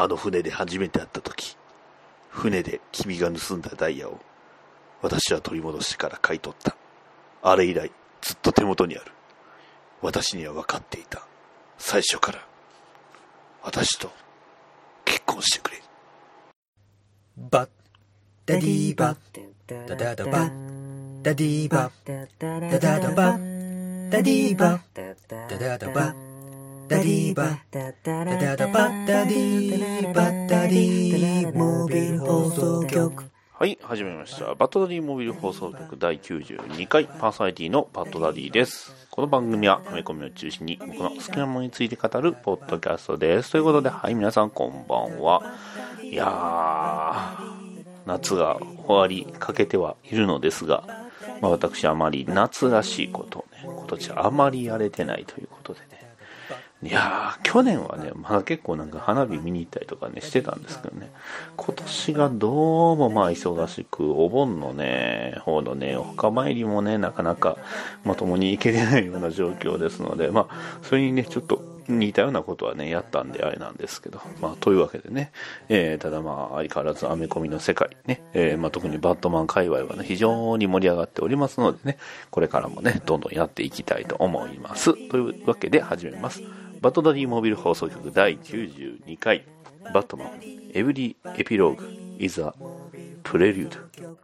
あの船で初めて会った時、船で君が盗んだダイヤを、私は取り戻してから買い取った。あれ以来、ずっと手元にある。私には分かっていた。最初から。私と、結婚してくれ。バッダディーバッダダダバッダディーバッダダダバッダディーバッダダダバッダディーバッダダダバッダディーバッダディーモービル放送局はい、始めました。バッドダディモビル放送局第92回パーソナリティのバッドダディです。この番組はアメコミを中心に僕の好きなものについて語るポッドキャストです。ということで、はい、皆さんこんばんは。いやー、夏が終わりかけてはいるのですが、まあ私あまり夏らしいことをね、今年あまりやれてないということでね。いやー、去年はね、まだ結構なんか花火見に行ったりとかね、してたんですけどね、今年がどうもまあ忙しく、お盆のね、方のね、お墓参りもね、なかなかまともに行けてないような状況ですので、まあ、それにね、ちょっと似たようなことはね、やったんであれなんですけど、まあ、というわけでね、えー、ただまあ、相変わらずアメコミの世界ね、えー、まあ、特にバットマン界隈はね、非常に盛り上がっておりますのでね、これからもね、どんどんやっていきたいと思います。というわけで始めます。バットダディモービル放送局第92回、バットマン、エブリエピローグ、イザ、プレリュード。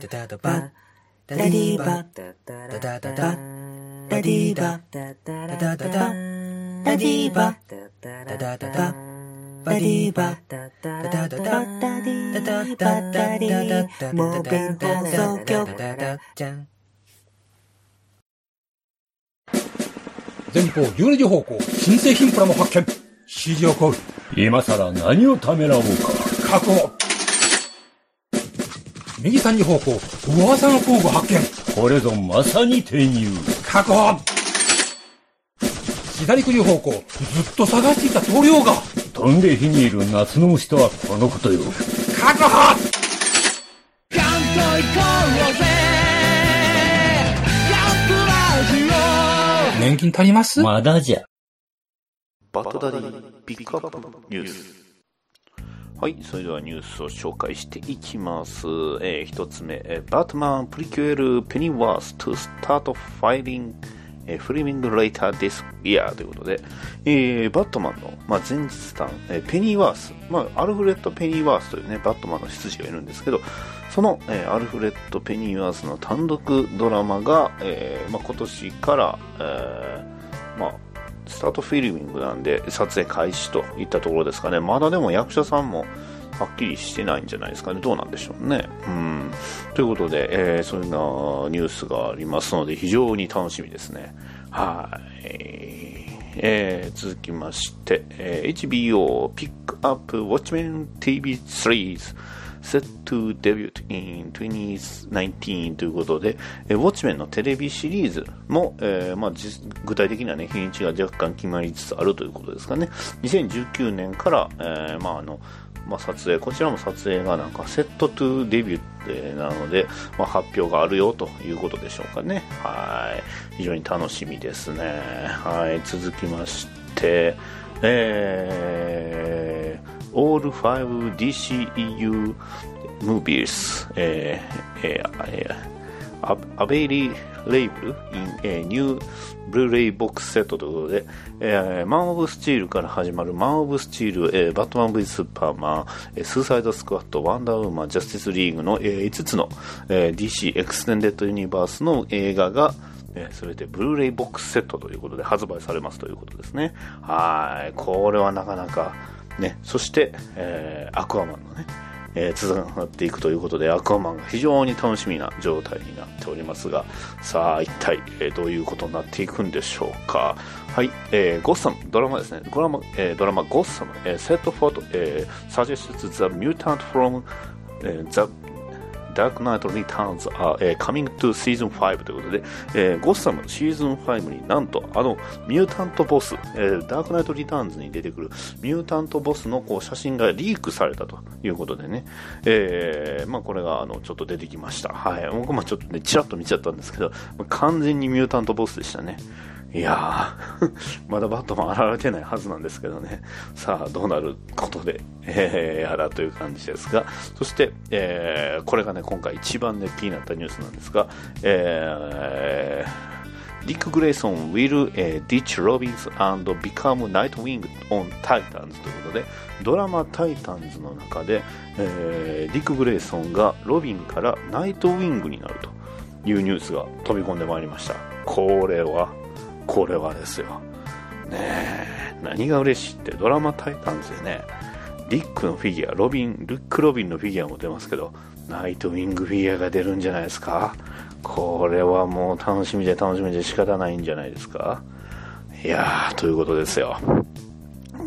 ダダダバッダディバッダダダダダディバッダダダダダディーバッダダダダバディーバッダダダダダダダダダダダモービル放送局ダダじゃん前方12時方向、新製品プラも発見。指示を行う。今さら何をためらおうか。確保。右3時方向、噂の工具発見。これぞまさに転入。確保。左9時方向、ずっと探していた塗料が。飛んで火にいる夏の虫とはこのことよ。確保年金足ります？まだじゃ。バットダディピックアップニュース。はい、それではニュースを紹介していきます。えー一つ目、えーバットマンプリキュエルペニーワース to start filing えーフリミングレイターディスクイヤーということで、えーバットマンの、まあ、前日談、えーペニーワース、まあ、アルフレッド・ペニーワースというね、バットマンの執事がいるんですけど、その、えーアルフレッド・ペニーワースの単独ドラマが、えーま、今年から、えーま、スタートフィルミングなんで撮影開始といったところですかね。まだでも役者さんもはっきりしてないんじゃないですかね。どうなんでしょうね。うん。ということで、えーそういうようなニュースがありますので、非常に楽しみですね。はい。えー続きまして、えー HBO Pick Up Watchmen TV Series set to debut in 2019ということで、えーウォッチメンのテレビシリーズも、えーまあ、具体的な、ね、日にちが若干決まりつつあるということですかね。2019年から、えーまああのまあ、撮影、こちらも撮影がなんかセットトゥデビューなので、まあ、発表があるよということでしょうかね。はい。非常に楽しみですね。はい。続きまして、えー、All 5 DCEU Movies、えーえーえーアベイリーレイブル in、えー、ニューブルーレイボックスセットということで、えーマン・オブ・スチールから始まるマン・オブ・スチール、えーバットマン・ブイ・スーパーマン、えスーサイド・スクワッド、ワンダーウーマン、ジャスティス・リーグの、えー5つの、えー DC エクステンデッド・ユニバースの映画が、えーそれでブルーレイボックスセットということで発売されますということですね。はい。これはなかなか、ね、そして、えーアクアマンのね、えー、続がっていくということで、アクアマンが非常に楽しみな状態になっておりますが、さあ、一体、えーどういうことになっていくんでしょうか。はい、えーゴッサム、ドラマですね。ドラマ、えードラマ、ゴッサム、えー、セットフォート、えー、suggests the mutant from、えー the Dark Knight Returns are、えー coming to Season 5ということで、えーゴッサムシーズン5になんとあのミュータントボス、えーダークナイトリターンズに出てくるミュータントボスのこう写真がリークされたということでね、えーまあ、これがあのちょっと出てきました。はい。僕もちょっとね、ちらっと見ちゃったんですけど、完全にミュータントボスでしたね。いやー、まだバットマン現れてないはずなんですけどね。さあ、どうなることで、えー、やらという感じですが、そして、えー、これがね、今回一番ね、気になったニュースなんですが、えー、ディック・グレイソン will、えー、ditch Robins and become Nightwing on Titans ということで、ドラマタイタンズの中で、えー、ディック・グレイソンがロビンからナイトウィングになるというニュースが飛び込んでまいりました。これは、これはですよ。ねえ、何が嬉しいってドラマタイタンズでね、リックのフィギュア、ロビン、ルック・ロビンのフィギュアも出ますけど、ナイトウィングフィギュアが出るんじゃないですか？これはもう楽しみで楽しみで仕方ないんじゃないですか？いやー、ということですよ。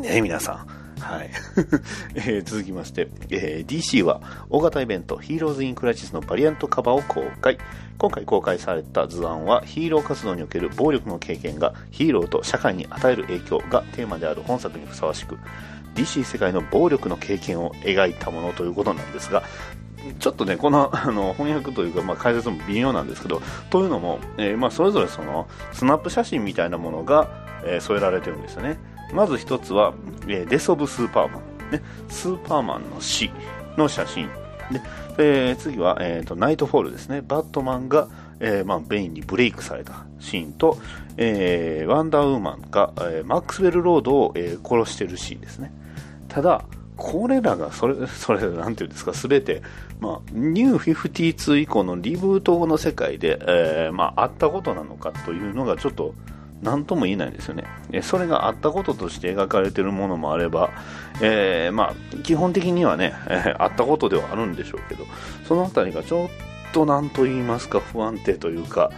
ね皆さん。はい。えー、続きまして、えー、DC は大型イベントヒーローズ・イン・クライシスのバリアントカバーを公開。今回公開された図案はヒーロー活動における暴力の経験がヒーローと社会に与える影響がテーマである本作にふさわしく DC 世界の暴力の経験を描いたものということなんですがちょっとね、このあの翻訳というか、まあ、解説も微妙なんですけど、というのも、えー、まあ、それぞれそのスナップ写真みたいなものが、えー、添えられてるんですよね。まず一つは、えー、デス・オブ・スーパーマン、ね、スーパーマンの死の写真。で、えー、次は、えーと、ナイトフォールですね。バットマンが、えーまあ、ベインにブレイクされたシーンと、えー、ワンダーウーマンが、えー、マックスウェルロードを、えー、殺してるシーンですね。ただ、これらがそれ、それ、なんていうんですか、すべて、まあ、ニュー52以降のリブート後の世界で、えー、まあ、あったことなのかというのがちょっと、何とも言えないんですよね。それがあったこととして描かれているものもあれば、えー、まあ、基本的にはね、えー、あったことではあるんでしょうけど、そのあたりがちょっと何と言いますか、不安定というか、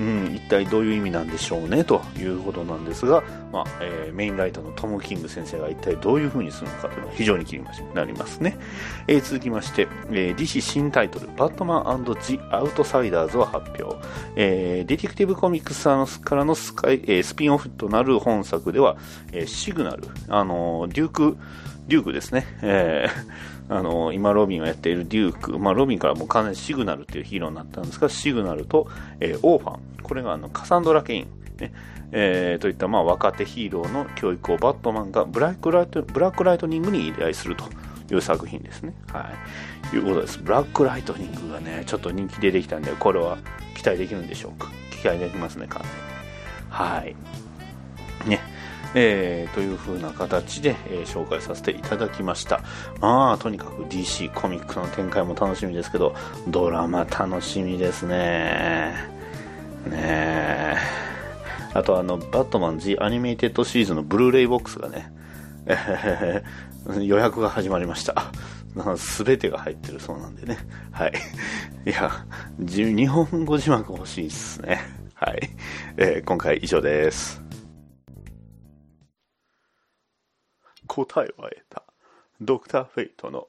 うん、一体どういう意味なんでしょうねということなんですが、まあえー、メインライターのトム・キング先生が一体どういう風にするのかというのは非常に気になりますね、えー、続きまして、えー、DC 新タイトル「バットマン・ジ・アウトサイダーズ」を発表、えー、ディテクティブコミックスからのスカイ、えー、スピンオフとなる本作では、えー、シグナル、あのデュークデュークですね、えー、あの今ロビンがやっているデューク、まあ、ロビンからもう完全にシグナルっていうヒーローになったんですが、シグナルと、えー、オーファン、これがあのカサンドラ・ケイン、ね。えー、といったまあ若手ヒーローの教育をバットマンがブラックライトブラックライトニングに依頼するという作品ですね。はい。いうことです。ブラックライトニングがね、ちょっと人気出てきたんで、これは期待できるんでしょうか？期待できますね、完全に。はい。ね。えー、という風な形で、えー、紹介させていただきました。まあ、とにかく DC コミックの展開も楽しみですけど、ドラマ楽しみですね。ねえあとあの、バットマン The Animated シーズのブルーレイボックスがね、予約が始まりました。すべてが入ってるそうなんでね。はい。いや、日本語字幕欲しいっすね。はい。えー、今回以上です。答えは得た。ドクターフェイトの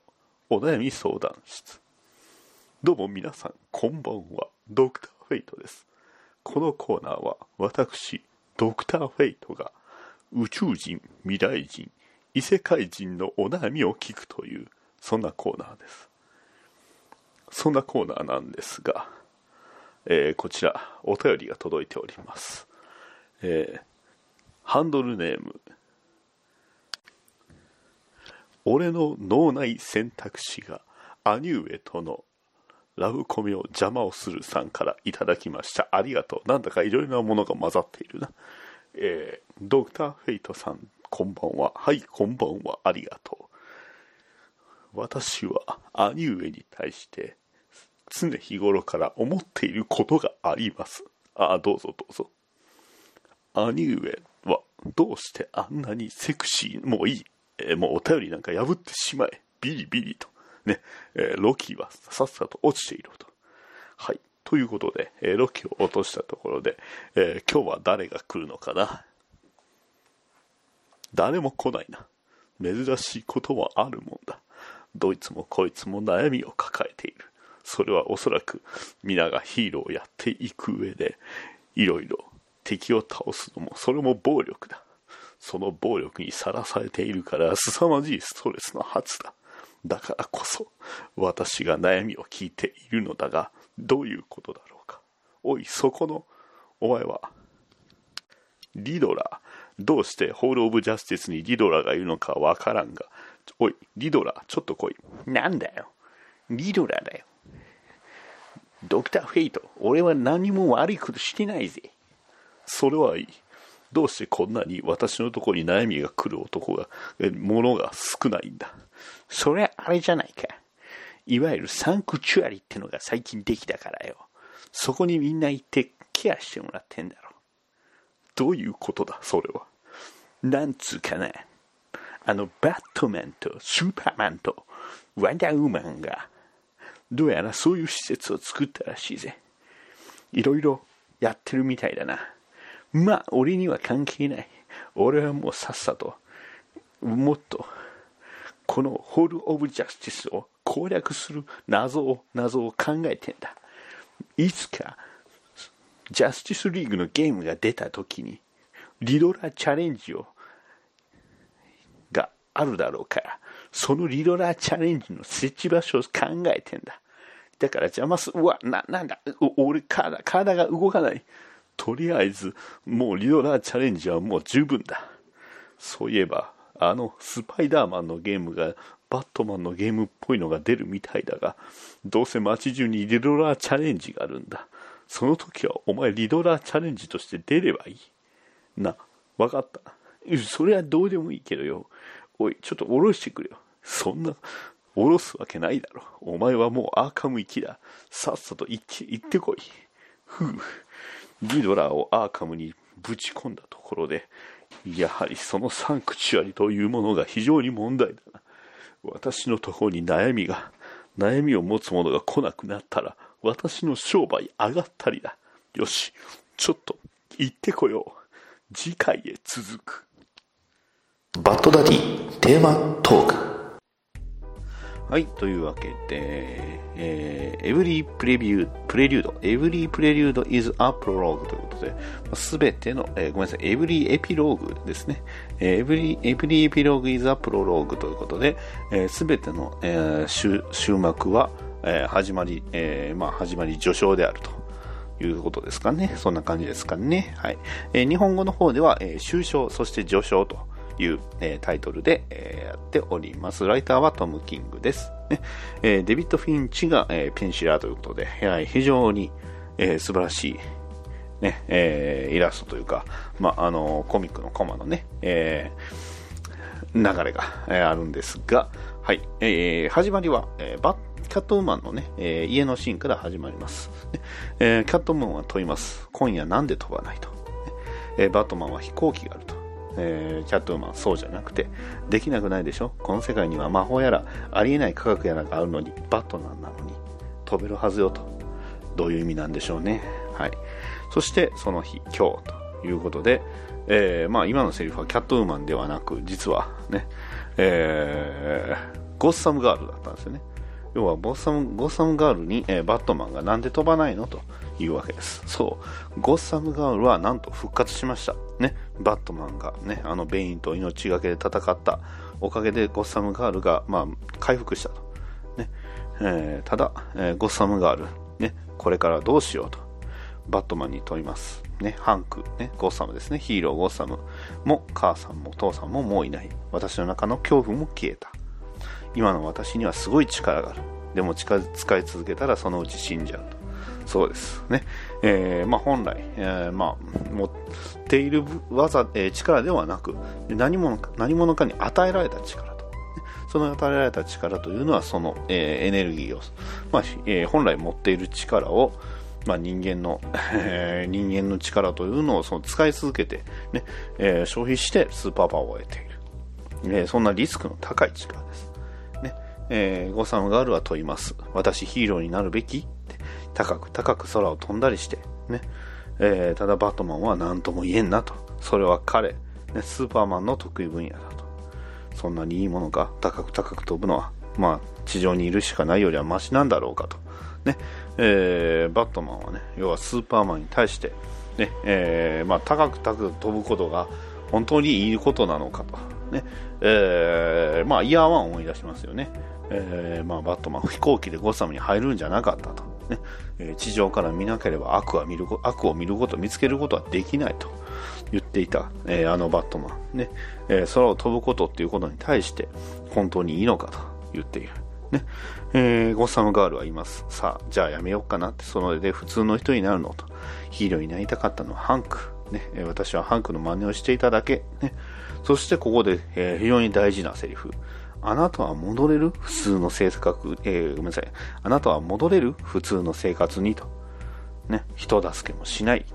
お悩み相談室。どうも皆さん、こんばんは。ドクターフェイトです。このコーナーは私、ドクターフェイトが宇宙人、未来人、異世界人のお悩みを聞くという、そんなコーナーです。そんなコーナーなんですが、えー、こちら、お便りが届いております。えー、ハンドルネーム、俺の脳内選択肢が兄上とのラブコメを邪魔をするさんからいただきました。ありがとう。なんだかいろいろなものが混ざっているな。えー、ドクターフェイトさん、こんばんは。はい、こんばんは。ありがとう。私は兄上に対して常日頃から思っていることがあります。ああ、どうぞどうぞ。兄上はどうしてあんなにセクシーもういいえー、もうお便りなんか破ってしまえ。ビリビリと。ね、えー、ロキはさっさと落ちていると。はい。ということで、えー、ロキを落としたところで、え今日は誰が来るのかな誰も来ないな。珍しいこともあるもんだ。どいつもこいつも悩みを抱えている。それはおそらく皆がヒーローをやっていく上で、いろいろ敵を倒すのも、それも暴力だ。その暴力にさらされているから凄まじいストレスのはずだ。だからこそ私が悩みを聞いているのだがどういうことだろうか。おい、そこのお前はリドラ。どうしてホール・オブ・ジャスティスにリドラがいるのかわからんが。おい、リドラ、ちょっと来い。なんだよ。リドラだよ。ドクター・フェイト、俺は何も悪いことしてないぜ。それはいい。どうしてこんなに私のところに悩みが来る男が、ものが少ないんだ。そりゃあれじゃないか。いわゆるサンクチュアリってのが最近できたからよ。そこにみんな行ってケアしてもらってんだろ。どういうことだ、それは。なんつうかな。あの、バットマンとスーパーマンとワンダーウーマンが、どうやらそういう施設を作ったらしいぜ。いろいろやってるみたいだな。まあ、俺には関係ない。俺はもうさっさと、もっと、このホール・オブ・ジャスティスを攻略する謎を、謎を考えてんだ。いつか、ジャスティスリーグのゲームが出た時に、リドラーチャレンジを、があるだろうから、そのリドラーチャレンジの設置場所を考えてんだ。だから邪魔す、うわ、な、なんだ、俺、体、体が動かない。とりあえず、もうリドラーチャレンジはもう十分だ。そういえば、あの、スパイダーマンのゲームが、バットマンのゲームっぽいのが出るみたいだが、どうせ街中にリドラーチャレンジがあるんだ。その時はお前リドラーチャレンジとして出ればいい。な、わかった。それはどうでもいいけどよ。おい、ちょっと下ろしてくれよ。そんな、下ろすわけないだろ。お前はもうアーカム行きだ。さっさと行って、行ってこい。ふう。リドラをアーカムにぶち込んだところで、やはりそのサンクチュアリというものが非常に問題だな。私のところに悩みが、悩みを持つ者が来なくなったら、私の商売上がったりだ。よし、ちょっと行ってこよう。次回へ続く。バッドダディテーマトーク。はい、というわけで、えー、every preview, prelude, every prelude is a prologue ということで、すべての、えー、ごめんなさい、every epilogue ですね。えー、every, every epilogue is a prologue ということで、す、え、べ、ての、えー、終終幕は、えー、始まり、えー、まあ、始まり序章であると。いうことですかね。そんな感じですかね。はい。えー、日本語の方では、えー、終章、そして序章という、えー、タイトルで、えー、やっております。ライターはトム・キングです。ねえー、デビッド・フィンチが、え、ペンシラーということで、や非常に、え、素晴らしい、ねえ、イラストというか、まあ、のコミックのコマのね、え、流れが、え、あるんですが、はい、えー、始まりは、え、バッキャットウーマンのね、え、家のシーンから始まります、ねえ、キャットウーマンは問います。今夜なんで飛ばないと。え、バットマンは飛行機があると。えー、キャットウーマンそうじゃなくて、できなくないでしょ？この世界には魔法やら、ありえない科学やらがあるのに、バットマンなのに、飛べるはずよと。どういう意味なんでしょうね？はい。そして、その日、今日ということで、えー、まあ今のセリフはキャットウーマンではなく、実はね、えー、ゴッサムガールだったんですよね。要はゴッサム、ガールに、えー、バットマンがなんで飛ばないの？というわけです。そう。ゴッサムガールはなんと復活しました。ね。バットマンがね、あのベインと命がけで戦ったおかげでゴッサムガールが、まあ、回復したと。ね。えー、ただ、えー、ゴッサムガール、ね、これからどうしようと、バットマンに問います。ね、ハンク、ね、ゴッサムですね、ヒーローゴッサムも、母さんも父さんももういない。私の中の恐怖も消えた。今の私にはすごい力がある。でも使い続けたらそのうち死んじゃうと。そうです。ね。えー、まあ本来、えー、まあ、持っている技、えー、力ではなく、何者か、何者かに与えられた力と。その与えられた力というのは、その、えー、エネルギーを、まあ、えー、本来持っている力を、まあ、人間の、えー、人間の力というのをその使い続けて、ねえー、消費してスーパーパワーを得ている、えー、そんなリスクの高い力です。ねえー、ゴサムガールは問います。私ヒーローになるべき高く高く空を飛んだりして、ね。えー、ただバットマンは何とも言えんなと。それは彼、ね、スーパーマンの得意分野だと。そんなにいいものか、高く高く飛ぶのは、まあ、地上にいるしかないよりはマシなんだろうかと。ね。えー、バットマンはね、要はスーパーマンに対して、ね、えー、まあ、高く高く飛ぶことが本当にいいことなのかと。ね。えー、まあ、イヤーワンを思い出しますよね。えー、まあ、バットマン飛行機でゴサムに入るんじゃなかったと。ね地上から見なければ悪は見る悪を見ること、見つけることはできないと言っていた、えーあのバットマン、ねえー空を飛ぶことっていうことに対して本当にいいのかと言っている。ねえーゴッサムガールは言います。さあ、じゃあやめようかなって、それで普通の人になるのと。ヒーローになりたかったのはハンク。ね、私はハンクの真似をしていただけ。ね、そしてここで、えー非常に大事なセリフ。あなたは戻れる？普通の性格、えーごめんなさい。あなたは戻れる？普通の生活にと。ね、人助けもしない。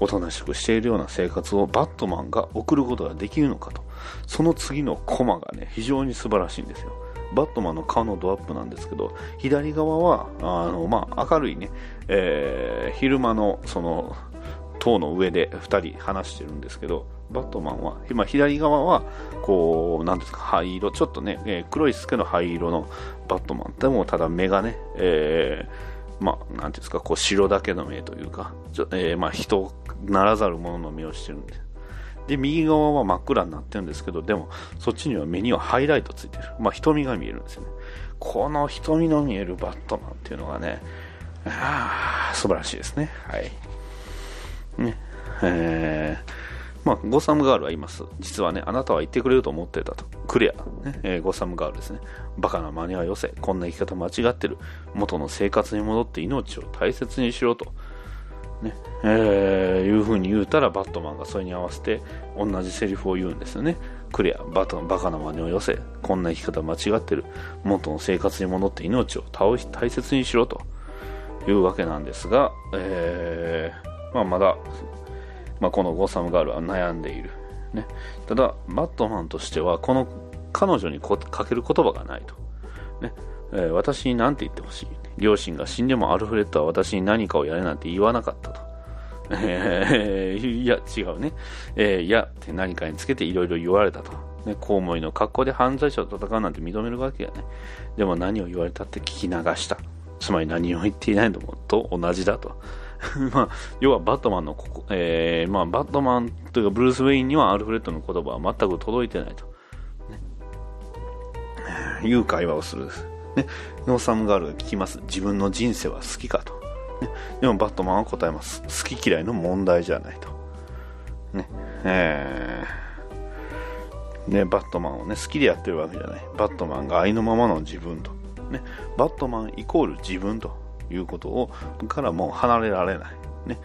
おとなしくしているような生活をバットマンが送ることができるのかと。その次のコマがね、非常に素晴らしいんですよ。バットマンの顔のドアップなんですけど、左側は、あの、まあ、明るいね、えー昼間の、その、塔の上で2人話してるんですけど、バットマンは、今左側は、こう、なんですか、灰色、ちょっとね、えー黒いですけど灰色のバットマン。でも、ただ目がね、えーまあ、なんていうんですか、こう、白だけの目というか、ちょえーまあ、人ならざるもの目をしてるんで。で、右側は真っ暗になってるんですけど、でも、そっちには目にはハイライトついてる。まあ、瞳が見えるんですよね。この瞳の見えるバットマンっていうのがね、あ素晴らしいですね。はい。ね。えーまあ、ゴサムガールは言います。実はね、あなたは言ってくれると思ってたと。クレア、ねえーゴサムガールですね。バカな真似はよせ。こんな生き方間違ってる。元の生活に戻って命を大切にしろと。ね、えーいう風に言うたらバットマンがそれに合わせて同じセリフを言うんですよね。クレア、バトバカな真似をよせ。こんな生き方間違ってる。元の生活に戻って命を倒し大切にしろというわけなんですが、えーまあ、まだ、まあ、このゴサムガールは悩んでいる。ね、ただ、バットマンとしては、この彼女にかける言葉がないと。ねえー私に何て言ってほしい両親が死んでもアルフレッドは私に何かをやれなんて言わなかったと。いや、違うね。えーいや、って何かにつけていろいろ言われたと。ね、公務員の格好で犯罪者と戦うなんて認めるわけやね。でも何を言われたって聞き流した。つまり何を言っていないのもと同じだと。まあ、要はバットマンのここ、えーまあ、バットマンというかブルース・ウェインにはアルフレッドの言葉は全く届いてないと。ね、いう会話をする。ね、ノーサムガールが聞きます。自分の人生は好きかと。ね、でもバットマンは答えます。好き嫌いの問題じゃないと。ね、えーね、バットマンをね、好きでやってるわけじゃない。バットマンがありのままの自分と。ね、バットマンイコール自分ということを、からもう離れられない。ね、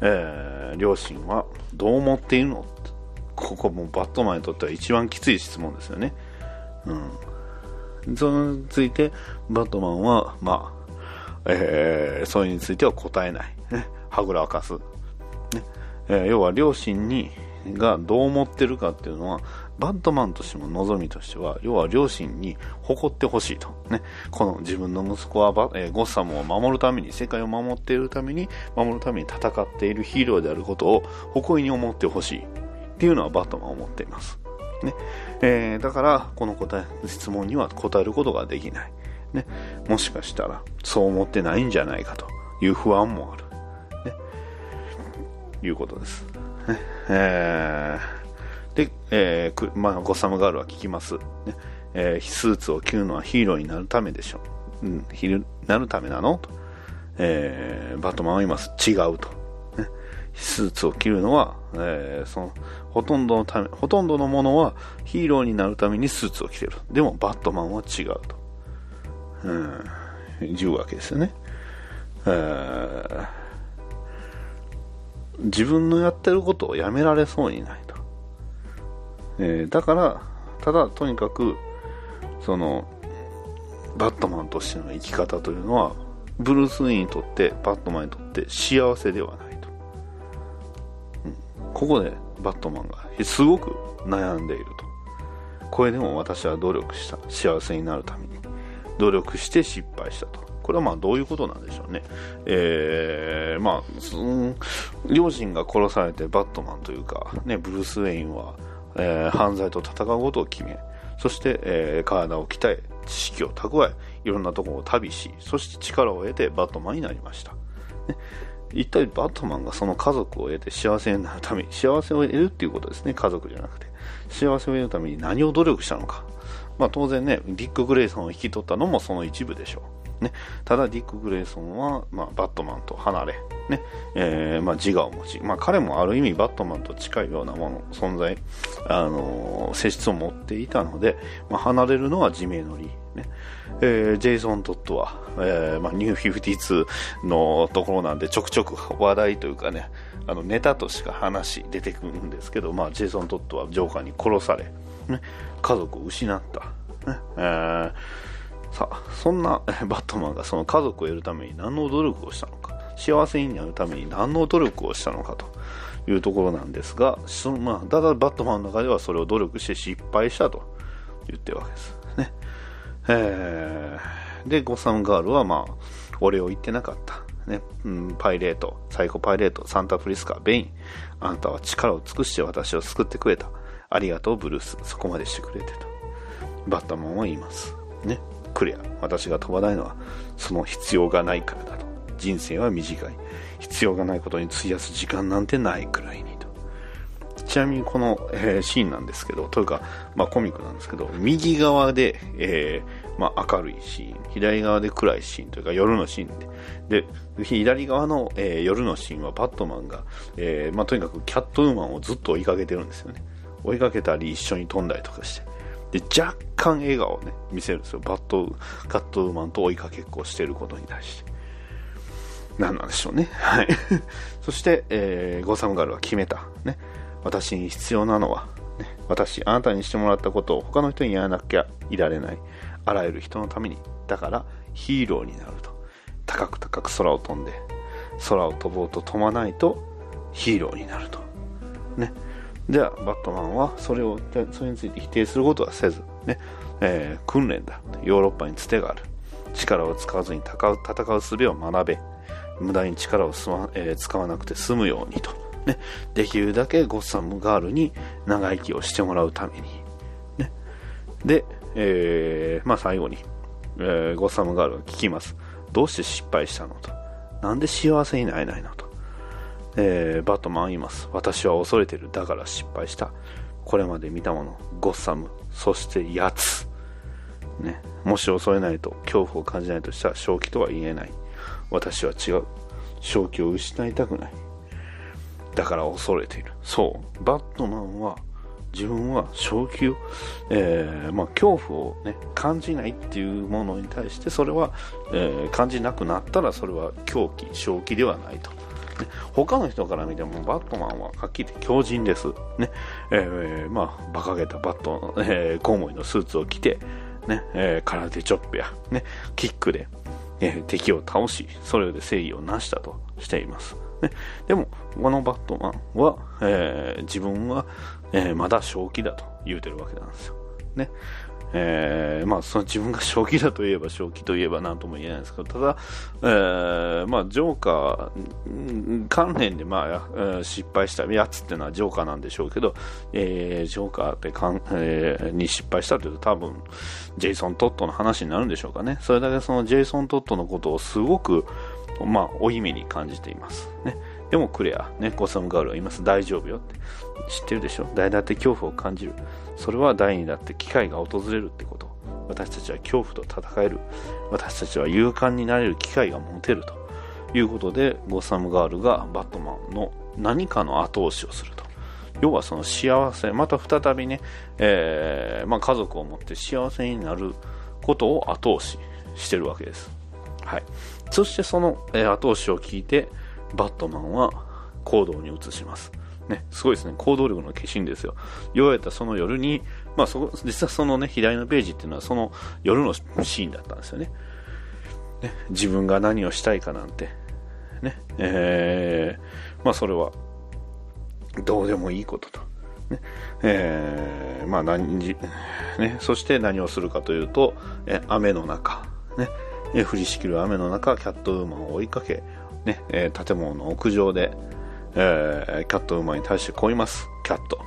えー両親はどう思っているのここもバットマンにとっては一番きつい質問ですよね。うん。それについて、バットマンは、まあ、えーそれについては答えない。ね、はぐらかす。ねえー要は両親にがどう思ってるかっていうのはバットマンとしても望みとしては要は両親に誇ってほしいと、ね、この自分の息子はバ、えーゴッサムを守るために世界を守っているために守るために戦っているヒーローであることを誇りに思ってほしいっていうのはバットマンは思っています、ね。えーだからこの答え質問には答えることができない、ね、もしかしたらそう思ってないんじゃないかと。いう不安もある。ね。いうことです。ね。えーで、えーまあ、ゴサムガールは聞きます。ねえースーツを着るのはヒーローになるためでしょう。うん、ヒーローになるためなの？と、えーバットマンは言います。違うと。ねスーツを着るのは、えーその、ほとんどのため、ほとんどのものはヒーローになるためにスーツを着てる。でも、バットマンは違うと。うん、言うわけですよね。えー自分のやってることをやめられそうにない。えーだから、ただとにかく、その、バットマンとしての生き方というのは、ブルース・ウィーンにとって、バットマンにとって幸せではないと。うんここでバットマンがすごく悩んでいると。これでも私は努力した。幸せになるために。努力して失敗したと。これはまあどういうことなんでしょうね。えー、まあ、両親が殺されてバットマンというか、ね、ブルース・ウェインは、えー犯罪と戦うことを決め、そして、えー体を鍛え、知識を蓄え、いろんなところを旅し、そして力を得てバットマンになりました。ね一体バットマンがその家族を得て幸せになるために、幸せを得るっていうことですね、家族じゃなくて。幸せを得るために何を努力したのか。まあ当然ね、ディック・グレイソンを引き取ったのもその一部でしょうね、ただディック・グレイソンは、まあ、バットマンと離れ、ね。えーまあ、自我を持ち、まあ、彼もある意味バットマンと近いようなもの存在、あのー性質を持っていたので、まあ、離れるのは自明の理、ね。えージェイソン・トットは、えーまあ、ニュー52のところなんでちょくちょく話題というかねあのネタとしか話出てくるんですけど、まあ、ジェイソン・トットはジョーカーに殺され、ね、家族を失った、ね。えーさあそんなバットマンがその家族を得るために何の努力をしたのか幸せになるために何の努力をしたのかというところなんですがその、まあ、ただバットマンの中ではそれを努力して失敗したと言ってるわけですねえーでゴサムガールはまあ俺を言ってなかったね、うん、パイレート、サイコパイレート、サンタフリスカ、ベイン。あなたは力を尽くして私を救ってくれた。ありがとう、ブルース。そこまでしてくれてと。バッタマンは言います。ね。クレア。私が飛ばないのは、その必要がないからだと。人生は短い。必要がないことに費やす時間なんてないくらいにと。ちなみにこの、えーシーンなんですけど、というか、まあコミックなんですけど、右側で、えーまあ明るいシーン、左側で暗いシーンというか夜のシーンで、で、左側の、えー夜のシーンはバットマンが、えーまあとにかくキャットウーマンをずっと追いかけてるんですよね。追いかけたり一緒に飛んだりとかして。で、若干笑顔をね、見せるんですよ。バット、カットウーマンと追いかけっこしていることに対して。何なんでしょうね。はい。そして、えーゴーサムガールは決めた。ね。私に必要なのは、ね、私、あなたにしてもらったことを他の人にやらなきゃいられない。あらゆる人のために。だから、ヒーローになると。高く高く空を飛んで、空を飛ぼうと飛ばないと、ヒーローになると。ね。では、バットマンはそれを、それについて否定することはせず、ね。えー訓練だ。ヨーロッパにつてがある。力を使わずに戦う戦う術を学べ。無駄に力をすま、えー使わなくて済むようにと。ね。できるだけゴッサムガールに長生きをしてもらうために。ね。で、えーまあ最後に、えーゴッサムガールが聞きます。どうして失敗したのと。なんで幸せになれないのと。えーバットマンは言います。私は恐れてる。だから失敗した。これまで見たもの、ゴッサム、そしてやつ。ね、もし恐れないと、恐怖を感じないとしたら正気とは言えない。私は違う。正気を失いたくない。だから恐れている。そう。バットマンは、自分は正気を、えーまあ、恐怖を、ね、感じないっていうものに対して、それは、えー感じなくなったら、それは狂気、正気ではないと。他の人から見てもバットマンははっきり強靭です。ね。えーまあ、馬鹿げたバット、えーコウモリのスーツを着て、ね、えー空手チョップや、ね、キックで、えー敵を倒し、それで正義を成したとしています。ね、でも、このバットマンは、えー自分は、えーまだ正気だと言うてるわけなんですよ。ね。えーまあ、その自分が正気だといえば正気といえば何とも言えないですけど、ただ、えーまあ、ジョーカー関連で、まあ失敗したやつっていうのはジョーカーなんでしょうけど、えージョーカーってかん、えーに失敗したというと多分、ジェイソン・トットの話になるんでしょうかね。それだけそのジェイソン・トットのことをすごく、まあ、負い目に感じています。ね。でもクレア、ね、ゴサムガールは言います。大丈夫よって。知ってるでしょ？誰だって恐怖を感じる。それは誰にだって機会が訪れるってこと。私たちは恐怖と戦える。私たちは勇敢になれる機会が持てるということで、ゴサムガールがバットマンの何かの後押しをすると。要はその幸せ、また再びね、えーまあ、家族を持って幸せになることを後押ししてるわけです。はい。そしてその、え後押しを聞いて、バットマンは行動に移します。ね、すごいですね。行動力の化身ですよ。言われたその夜に、まあそ、実はそのね、左のページっていうのはその夜のシーンだったんですよね。ね自分が何をしたいかなんて、ね、えー、まあそれは、どうでもいいことと。ね、えー、まあ何時、ね、そして何をするかというと、え雨の中、ね、え降りしきる雨の中、キャットウーマンを追いかけ、ね、え建物の屋上で、えーキャットウーマンに対してこう言います。キャット。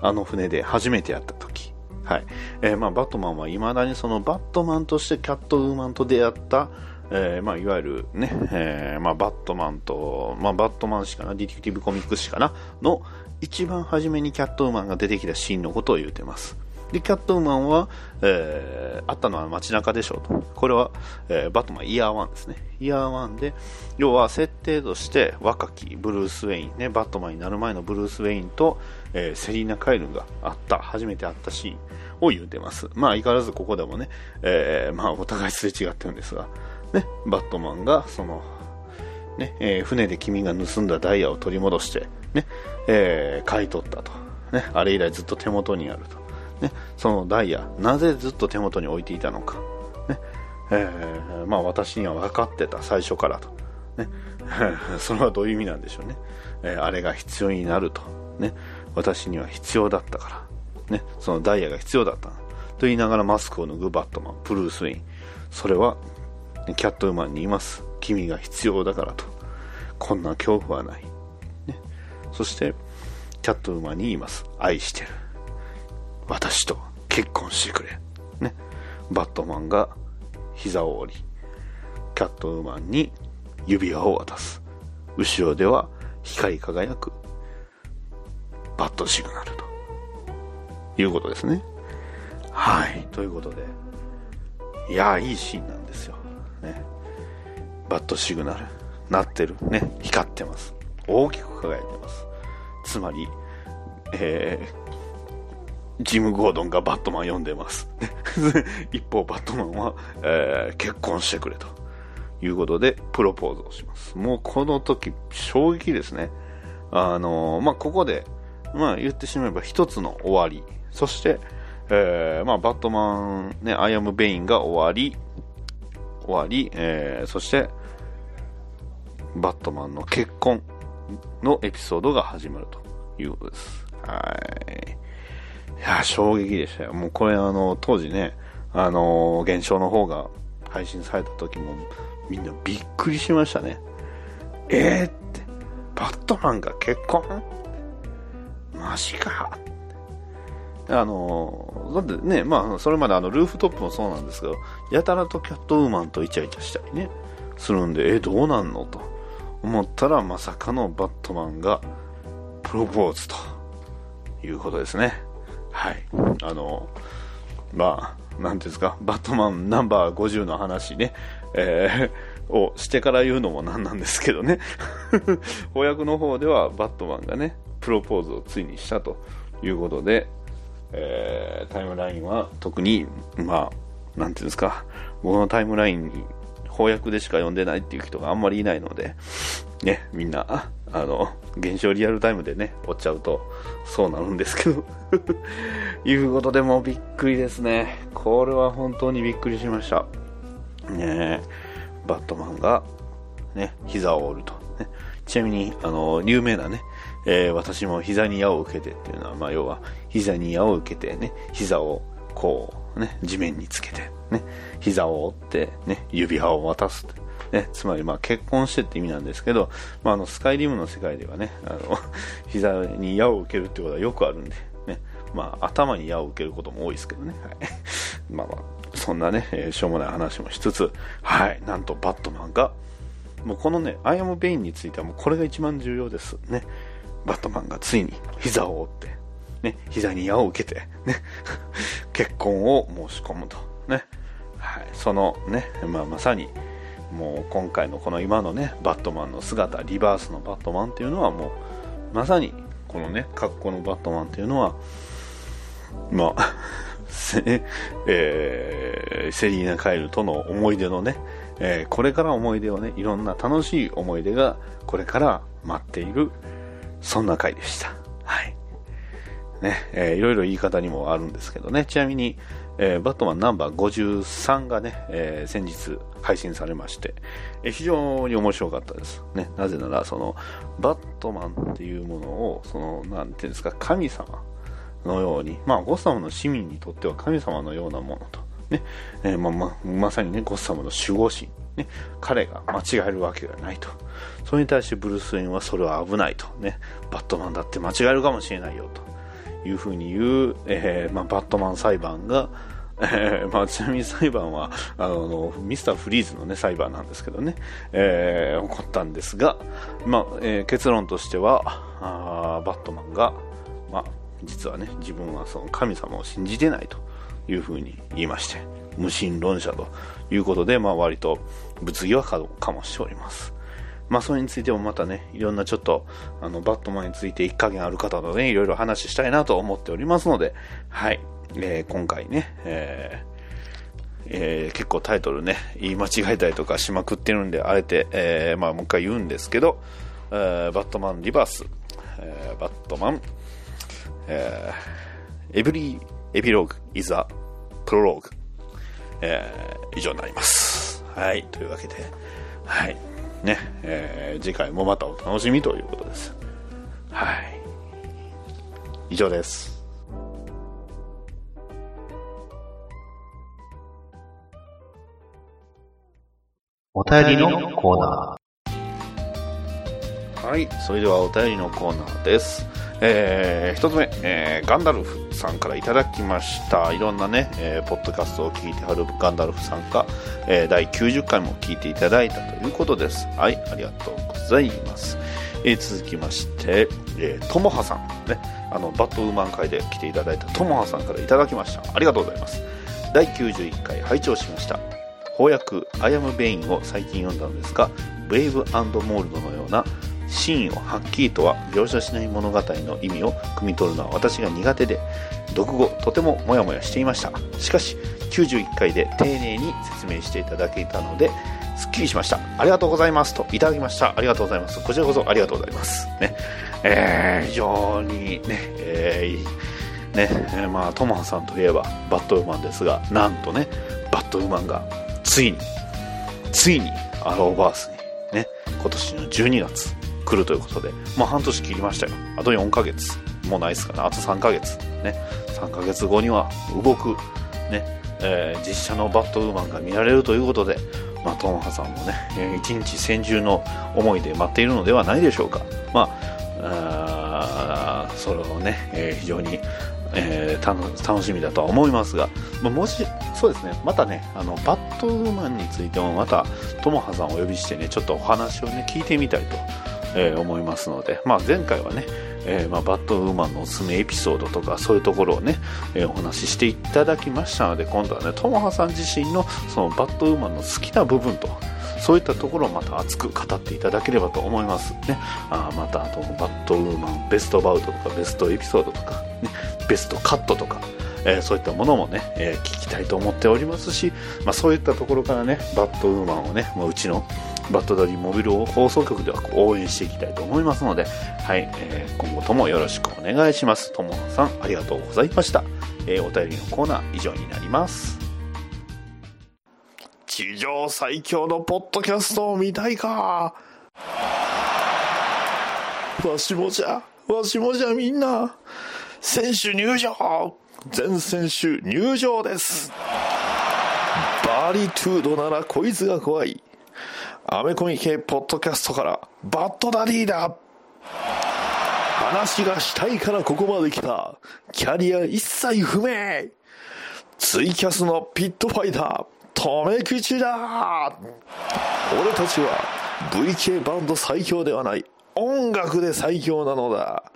あの船で初めてやった時。はい。えーまあ、バットマンは未だにそのバットマンとしてキャットウーマンと出会った、えーまあ、いわゆるね、えーまあ、バットマンと、まあ、バットマンしかな、ディテクティブコミックスしかな、の一番初めにキャットウーマンが出てきたシーンのことを言うてます。で、キャットウーマンは、えー、あったのは街中でしょうと。これは、えー、バットマンイヤー1ですね。イヤー1で、要は設定として若きブルース・ウェイン、ね、バットマンになる前のブルース・ウェインと、えー、セリーナ・カイルがあった、初めて会ったシーンを言うてます。まあ、相変わらずここでもね、えー、まあ、お互いすれ違ってるんですが、ね、バットマンが、その、ね、えー、船で君が盗んだダイヤを取り戻して、ね、えー、買い取ったと。ね、あれ以来ずっと手元にあると。ね、そのダイヤ、なぜずっと手元に置いていたのか。ね、えー、まあ私には分かってた、最初からと。ね、それはどういう意味なんでしょうね。えー、あれが必要になると。ね、私には必要だったから。ね、そのダイヤが必要だった。と言いながらマスクを脱ぐバットマン、ブルース・ウェイン。それは、キャットウーマンに言います。君が必要だからと。こんな恐怖はない。ね、そして、キャットウーマンに言います。愛してる。私と結婚してくれ。ね。バットマンが膝を折り、キャットウーマンに指輪を渡す。後ろでは光り輝くバットシグナルということですね。はい。ということで、いやー、いいシーンなんですよ。ね。バットシグナル、なってる。ね。光ってます。大きく輝いてます。つまり、えー、ジム・ゴードンがバットマン読んでます。一方、バットマンは、えー、結婚してくれということで、プロポーズをします。もうこの時、衝撃ですね。あのー、まあ、ここで、まあ、言ってしまえば一つの終わり。そして、えー、まあ、バットマン、ね、アイアム・ベインが終わり、終わり、えー、そして、バットマンの結婚のエピソードが始まるということです。はい。いや、衝撃でしたよ。もうこれあの、当時ね、あの現象の方が配信された時もみんなびっくりしましたね。えーって、バットマンが結婚？マジかあの、だってね、まあ、それまであの、ルーフトップもそうなんですけど、やたらとキャットウーマンとイチャイチャしたりね、するんで、え、どうなんの？と思ったら、まさかのバットマンがプロポーズということですね。はい。あの、まあ、なんていうんですか、バットマンナンバー50の話ね、えー、をしてから言うのもなんなんですけどね。翻訳の方ではバットマンがね、プロポーズをついにしたということで、えー、タイムラインは特に、まあ、なんていうんですか、僕のタイムラインに翻訳でしか読んでないっていう人があんまりいないので、ね、みんな、あの、現象リアルタイムでね、追っちゃうと、そうなるんですけど いうことでもびっくりですね。これは本当にびっくりしました。ねバットマンが、ね、膝を折ると。ね、ちなみに、あの、有名なね、えー、私も膝に矢を受けてっていうのは、まあ、要は、膝に矢を受けてね、膝をこう、ね、地面につけて、ね、膝を折って、ね、指輪を渡す。ね、つまりまあ結婚してって意味なんですけど、まあ、あのスカイリムの世界ではね、あの 膝に矢を受けるってことはよくあるんで、ね、まあ、頭に矢を受けることも多いですけどね、はい、まあまあ、そんなね、えー、しょうもない話もしつつ、はい、なんとバットマンが、もうこのね、アイアム・ベインについてはもうこれが一番重要です。ね、バットマンがついに膝を折って、ね、膝に矢を受けて、ね、結婚を申し込むと。ね、はい、そのね、まあ、まさに、もう今回のこの今のね、バットマンの姿、リバースのバットマンっていうのはもう、まさに、このね、格好のバットマンっていうのは、まあ、えー、セリーナ・カイルとの思い出のね、えー、これから思い出をね、いろんな楽しい思い出がこれから待っている、そんな回でした。はい。ね、えー、いろいろ言い方にもあるんですけどね、ちなみに、えー、バットマンナンバー53がね、えー、先日配信されまして、えー、非常に面白かったです。ね、なぜなら、その、バットマンっていうものを、その、なんていうんですか、神様のように、まあ、ゴッサムの市民にとっては神様のようなものと、ね、えー、まままさにね、ゴッサムの守護神、ね、彼が間違えるわけがないと。それに対してブルース・ウェインはそれは危ないと。ね、バットマンだって間違えるかもしれないよと。いうふうに言う、えー、まあ、バットマン裁判が、えー、まあ、ちなみに裁判は、あの、ミスターフリーズのね、裁判なんですけどね、えー、起こったんですが、まあ、えー、結論としては、あバットマンが、まあ、実はね、自分はその神様を信じてないというふうに言いまして、無神論者ということで、まあ割と物議はかもしております。まあそれについてもまたね、いろんなちょっと、あの、バットマンについて一加減ある方とね、いろいろ話したいなと思っておりますので、はい、えー、今回ね、えーえー、結構タイトルね、言い間違えたりとかしまくってるんで、あえて、えー、まあもう一回言うんですけど、えー、バットマンリバース、えー、バットマン、えー、エブリー、エピローグ、イザ、プロローグ、えー、以上になります。はい、というわけで、はい、ね、えー、次回もまたお楽しみということです。はい。以上です。お便りのコーナー。はい、それではお便りのコーナーです。えー、一つ目、えー、ガンダルフさんからいただきました。いろんなね、えー、ポッドキャストを聞いてはるガンダルフさんが、えー、第90回も聞いていただいたということです。はい、ありがとうございます。え、続きまして、ともはさん、ね、あの、バットウーマン会で来ていただいたともはさんからいただきました。ありがとうございます。第91回拝聴しました。翻訳「アイアム・ベイン」を最近読んだのですがブレイブ＆モールドのような真意をはっきりとは描写しない物語の意味を汲み取るのは私が苦手で読後とてもモヤモヤしていました。しかし91回で丁寧に説明していただけたのですっきりしました。ありがとうございますといただきました。ありがとうございます。こちらこそありがとうございます。ね。えー、非常にね、えー、ね、えー、まあトモハさんといえばバットウーマンですがなんとねバットウーマンがついに、ついにアローバースにね、今年の12月。来るということで、まあ半年切りましたよ。あと4ヶ月。もうないですかね。あと3ヶ月。ね。3ヶ月後には動く、ね、えー、実写のバットウーマンが見られるということで、まあ、トンハさんもね、一日千中の思いで待っているのではないでしょうか。まあ、あそれをね、えー、非常にえー、楽しみだとは思いますが、まあ、もし、そうですね、またね、あの、バットウーマンについてもまた、ともはさんをお呼びしてね、ちょっとお話をね、聞いてみたいと、えー、思いますので、まあ、前回はね、えー、まあ、バットウーマンのおすすめエピソードとか、そういうところをね、えお話ししていただきましたので、今度はね、ともはさん自身の、そのバットウーマンの好きな部分と、そういったところをまた熱く語っていただければと思いますね。あまた、あと、バットウーマンベストバウトとか、ベストエピソードとか、ね、ベストカットとか、えー、そういったものもね、えー、聞きたいと思っておりますし、まあ、そういったところからね、バットウーマンをね、まあ、うちのバットダディモビル放送局では応援していきたいと思いますので、はい、えー、今後ともよろしくお願いします。ともさん、ありがとうございました。えー、お便りのコーナー以上になります。地上最強のポッドキャストを見たいかわしもじゃ、わしもじゃみんな。選手入場全選手入場ですバリトゥードならこいつが怖いアメコミ系ポッドキャストからバッドダディだ。話がしたいからここまで来た。キャリア一切不明。ツイキャスのピットファイター止め口だ。俺たちは VK バンド最強ではない音楽で最強なのだ。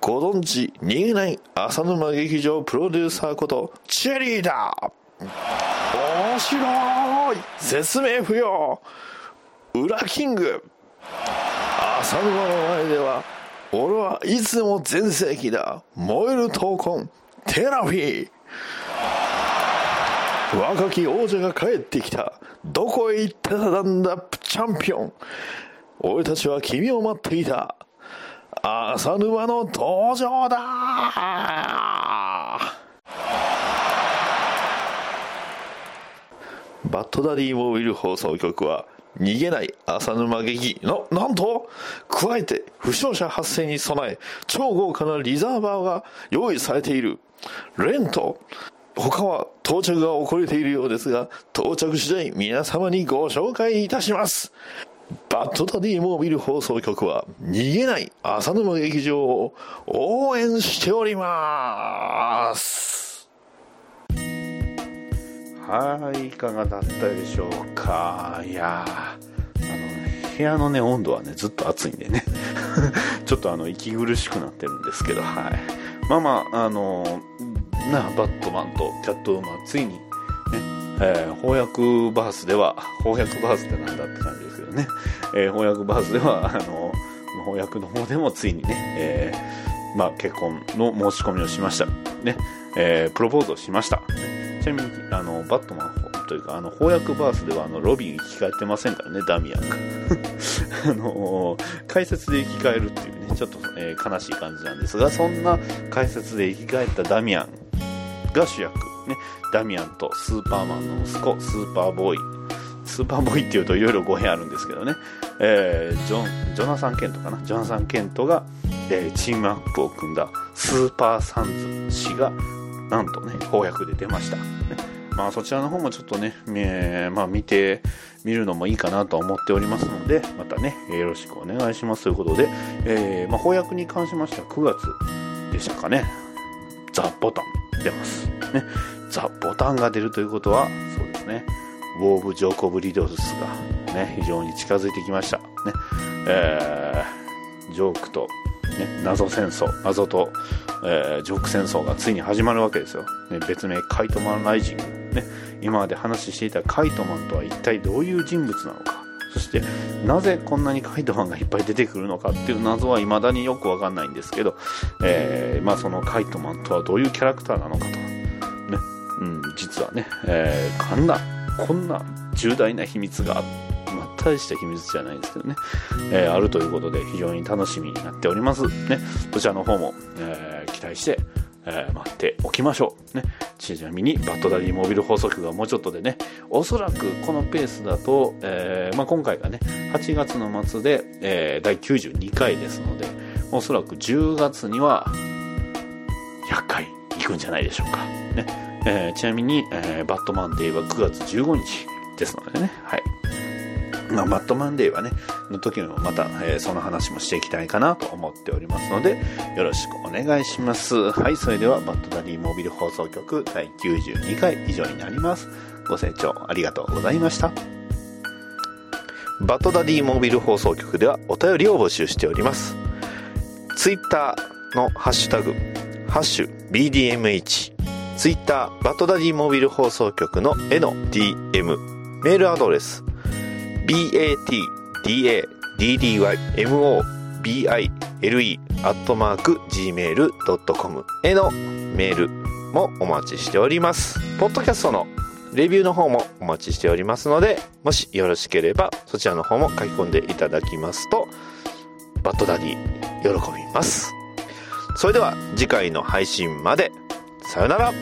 ご存知、逃げない浅沼劇場プロデューサーこと、チェリーだ。面白い。説明不要。裏キング。浅沼の前では、俺はいつも全盛期だ。燃える闘魂、テラフィー。若き王者が帰ってきた。どこへ行ってたんだチャンピオン。俺たちは君を待っていた。浅沼の登場だ。バッドダディモービル放送局は逃げない浅沼劇の、なんと加えて負傷者発生に備え超豪華なリザーバーが用意されている。レント他は到着が遅れているようですが到着次第皆様にご紹介いたします。バッドダディモービル放送局は逃げない浅沼劇場を応援しております。はいいかがだったでしょうかいやあの部屋のね温度はねずっと暑いんでね ちょっとあの息苦しくなってるんですけどはいまあまあ、あのな、バットマンとキャットウーマン、ついに、ね、えー翻訳バースでは、翻訳バースってなんだって感じですけどね、えー翻訳バースでは、あの翻訳の方でもついにね、えーまあ結婚の申し込みをしました。ね、えープロポーズをしました。ねちなみに、あの、バットマンというか、あの、翻訳バースでは、あの、ロビン生き返ってませんからね、ダミアンが。あの解説で生き返るっていうね、ちょっと、えー悲しい感じなんですが、そんな解説で生き返ったダミアンが主役。ね、ダミアンとスーパーマンの息子、スーパーボーイ。スーパーボーイっていうといろいろ語弊あるんですけどね、えージョ、ジョナサン・ケントかな。ジョナサン・ケントが、えチームアップを組んだスーパーサンズ氏が、なんとね、翻訳で出ました。まあそちらの方もちょっとね、えーまあ見てみるのもいいかなと思っておりますので、またね、よろしくお願いしますということで、えーまあ翻訳に関しましては9月でしたかね、ザ・ボタン出ます。ね、ザ・ボタンが出るということは、そうですね、ウォーブ・ジョーコブ・リドルスがね、非常に近づいてきました。ね、えージョークと、ね、謎戦争、謎と、えージョーク戦争がついに始まるわけですよ。ね、別名カイトマン・ライジング。ね、今まで話していたカイトマンとは一体どういう人物なのか。そして、なぜこんなにカイトマンがいっぱい出てくるのかっていう謎は未だによくわかんないんですけど、えーまあそのカイトマンとはどういうキャラクターなのかと。ね、うん、実はね、えーこんな、こんな重大な秘密があまあ、大した秘密じゃないですけどね、えーあるということで非常に楽しみになっております。ね、こちらの方も、えー期待して、えー待っておきましょう。ね、ちなみに、バッドダディモビル放送局がもうちょっとでね、おそらくこのペースだと、えーまあ、今回がね、8月の末で、えー第92回ですので、おそらく10月には100回行くんじゃないでしょうか。ねえーちなみに、えーバットマンデーは9月15日ですのでね、はい。まあ、バットマンデーはね、の時にもまた、えーその話もしていきたいかなと思っておりますので、よろしくお願いします。はい、それでは、バットダディモビル放送局第92回以上になります。ご清聴ありがとうございました。バットダディモビル放送局ではお便りを募集しております。ツイッターのハッシュタグ、ハッシュ BDMH、ツイッターバットダディモビル放送局の絵の DM、メールアドレス、batdaddymobile アットマーク gmail.com へのメールもお待ちしております。ポッドキャストのレビューの方もお待ちしておりますので、もしよろしければそちらの方も書き込んでいただきますと、バッドダディ喜びます。それでは次回の配信まで。さよなら